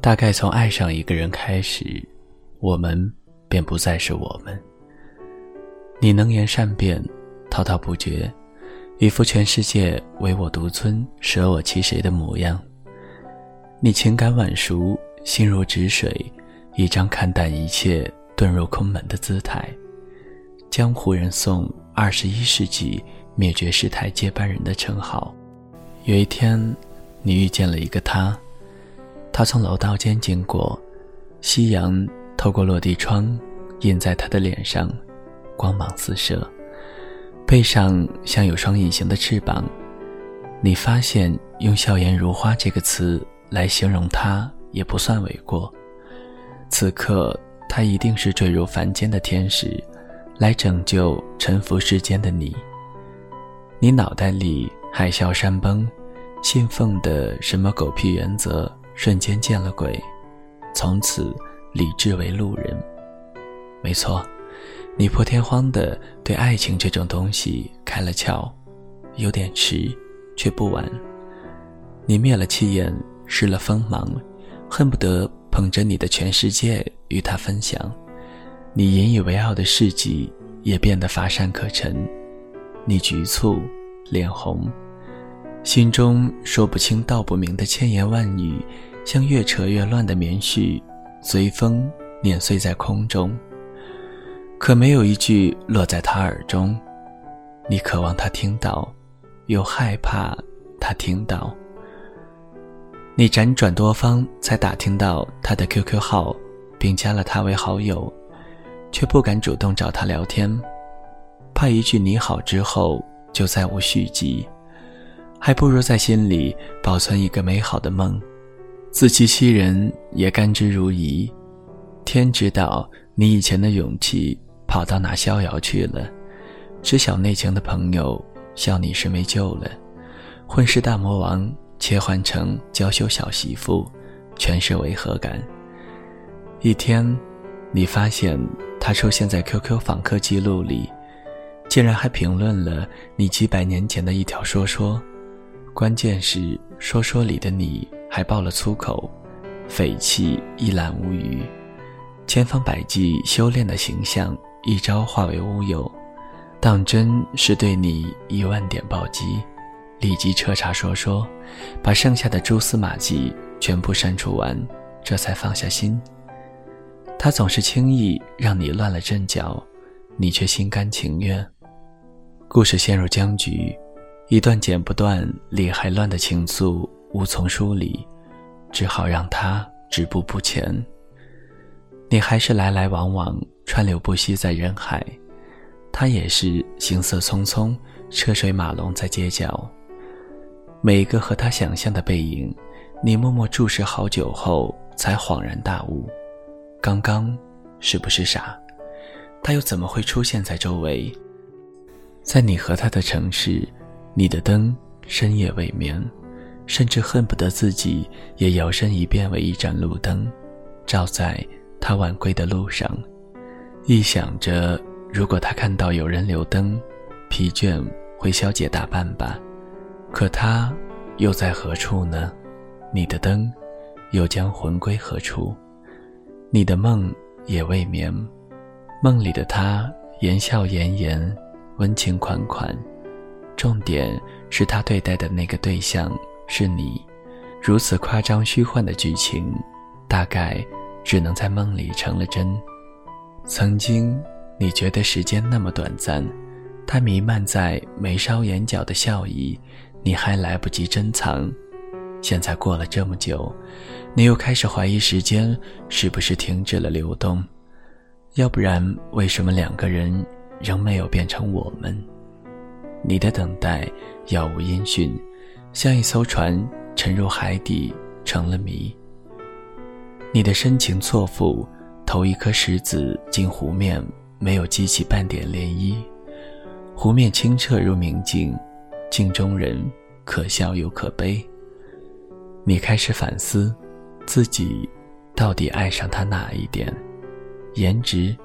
大概从爱上一个人开始，我们便不再是我们。你能言善辩，滔滔不绝，一副全世界唯我独尊、舍我其谁的模样。你情感晚熟，心如止水，一张看淡一切、遁入空门的姿态。江湖人送二十一世纪灭绝师太接班人的称号。有一天，你遇见了一个他，他从楼道间经过，夕阳透过落地窗，映在他的脸上，光芒四射，背上像有双隐形的翅膀。你发现用“笑颜如花”这个词。来形容他也不算为过。此刻，他一定是坠入凡间的天使，来拯救沉浮世间的你。你脑袋里海啸山崩，信奉的什么狗屁原则，瞬间见了鬼，从此理智为路人。没错，你破天荒的对爱情这种东西开了窍，有点迟，却不晚。你灭了气焰。失了锋芒，恨不得捧着你的全世界与他分享。你引以为傲的事迹也变得乏善可陈。你局促，脸红，心中说不清道不明的千言万语，像越扯越乱的棉絮，随风碾碎在空中。可没有一句落在他耳中。你渴望他听到，又害怕他听到。你辗转多方才打听到他的 QQ 号，并加了他为好友，却不敢主动找他聊天，怕一句你好之后就再无续集，还不如在心里保存一个美好的梦，自欺欺人也甘之如饴。天知道你以前的勇气跑到哪逍遥去了，知晓内情的朋友笑你是没救了，混世大魔王。切换成娇羞小媳妇，全是违和感。一天，你发现他出现在 QQ 访客记录里，竟然还评论了你几百年前的一条说说。关键是说说里的你还爆了粗口，匪气一览无余，千方百计修炼的形象一朝化为乌有，当真是对你一万点暴击。立即彻查说说，把剩下的蛛丝马迹全部删除完，这才放下心。他总是轻易让你乱了阵脚，你却心甘情愿。故事陷入僵局，一段剪不断、理还乱的情愫无从梳理，只好让它止步不前。你还是来来往往、川流不息在人海，他也是行色匆匆、车水马龙在街角。每一个和他想象的背影，你默默注视好久后，才恍然大悟：刚刚是不是傻？他又怎么会出现在周围？在你和他的城市，你的灯深夜未眠，甚至恨不得自己也摇身一变为一盏路灯，照在他晚归的路上。一想着，如果他看到有人留灯，疲倦会消解大半吧。可他又在何处呢？你的灯又将魂归何处？你的梦也未眠，梦里的他言笑晏晏，温情款款。重点是他对待的那个对象是你。如此夸张虚幻的剧情，大概只能在梦里成了真。曾经你觉得时间那么短暂，它弥漫在眉梢眼角的笑意。你还来不及珍藏，现在过了这么久，你又开始怀疑时间是不是停止了流动？要不然，为什么两个人仍没有变成我们？你的等待杳无音讯，像一艘船沉入海底成了谜。你的深情错付，投一颗石子进湖面，没有激起半点涟漪，湖面清澈如明镜。镜中人，可笑又可悲。你开始反思，自己到底爱上他哪一点？颜值、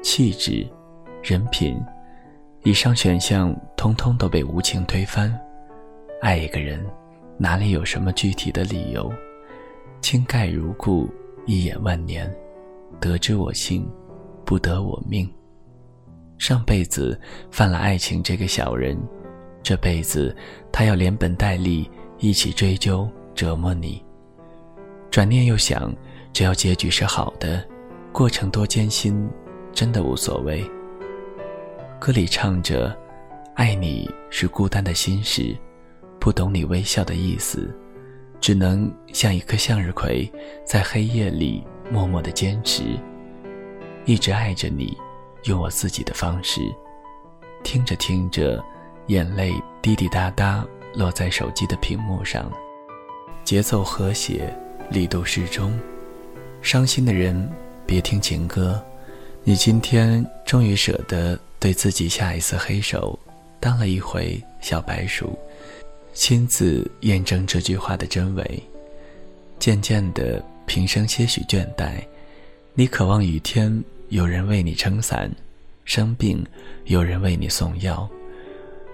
气质、人品，以上选项通通都被无情推翻。爱一个人，哪里有什么具体的理由？倾盖如故，一眼万年。得之我幸，不得我命。上辈子犯了爱情这个小人，这辈子他要连本带利一起追究折磨你。转念又想，只要结局是好的，过程多艰辛，真的无所谓。歌里唱着：“爱你是孤单的心事，不懂你微笑的意思，只能像一颗向日葵，在黑夜里默默的坚持，一直爱着你，用我自己的方式。”听着听着，眼泪滴滴答答落在手机的屏幕上，节奏和谐，力度适中。伤心的人别听情歌，你今天终于舍得。对自己下一次黑手，当了一回小白鼠，亲自验证这句话的真伪。渐渐的，平生些许倦怠，你渴望雨天有人为你撑伞，生病有人为你送药，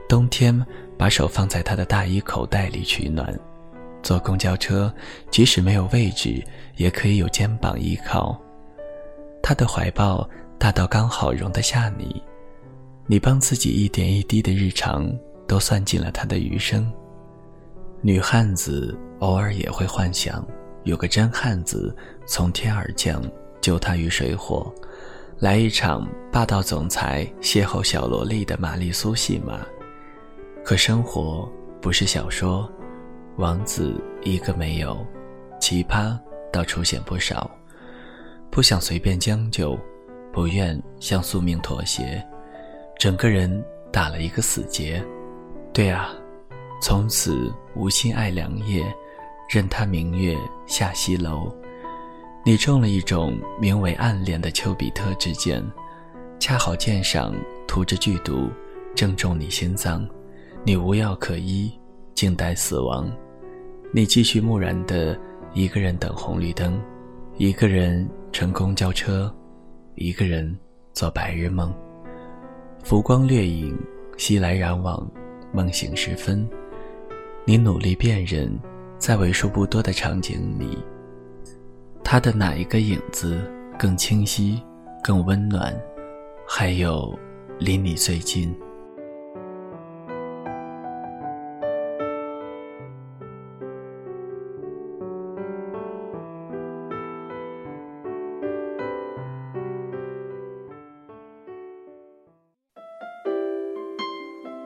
冬天把手放在他的大衣口袋里取暖，坐公交车即使没有位置，也可以有肩膀依靠。他的怀抱大到刚好容得下你。你帮自己一点一滴的日常都算进了他的余生。女汉子偶尔也会幻想，有个真汉子从天而降，救她于水火，来一场霸道总裁邂逅小萝莉的玛丽苏戏码。可生活不是小说，王子一个没有，奇葩倒出现不少。不想随便将就，不愿向宿命妥协。整个人打了一个死结，对啊，从此无心爱良夜，任他明月下西楼。你中了一种名为暗恋的丘比特之箭，恰好箭上涂着剧毒，正中你心脏。你无药可医，静待死亡。你继续木然的一个人等红绿灯，一个人乘公交车，一个人做白日梦。浮光掠影，熙来攘往，梦醒时分，你努力辨认，在为数不多的场景里，他的哪一个影子更清晰、更温暖，还有离你最近。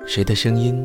谁的声音